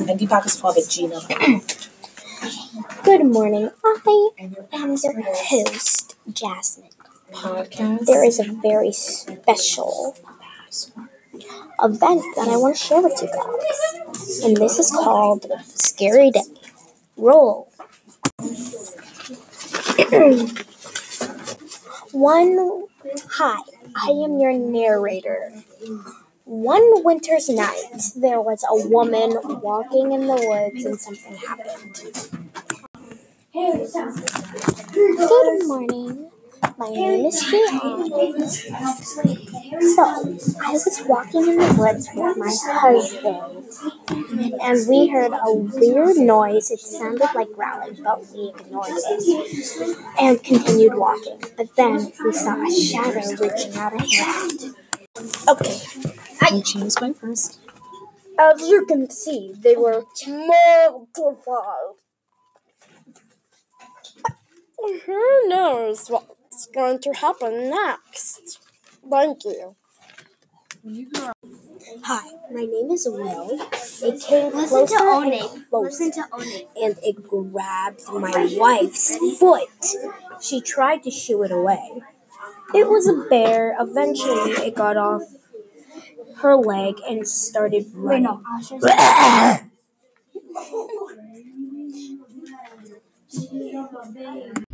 and Deepak is called Gina. Good morning. I am your host, Jasmine. Podcast. There is a very special event that I want to share with you guys. And this is called Scary Day. Roll. One, hi, I am your narrator. One winter's night, there was a woman walking in the woods and something happened. Good morning. My name is. So, I was walking in the woods with my husband, and we heard a weird noise. It sounded like growling, but we ignored it and continued walking. But then we saw a shadow reaching out a hand. Okay, And Gina's going first. as you can see, they were mortified. Who knows what's going to happen next? Thank you. Hi, my name is Will. It came Listen closer to and closer, Listen to One. and it grabbed my wife's foot. She tried to shoo it away. It was a bear. Eventually, it got off her leg and started Wait, running. no. I'll share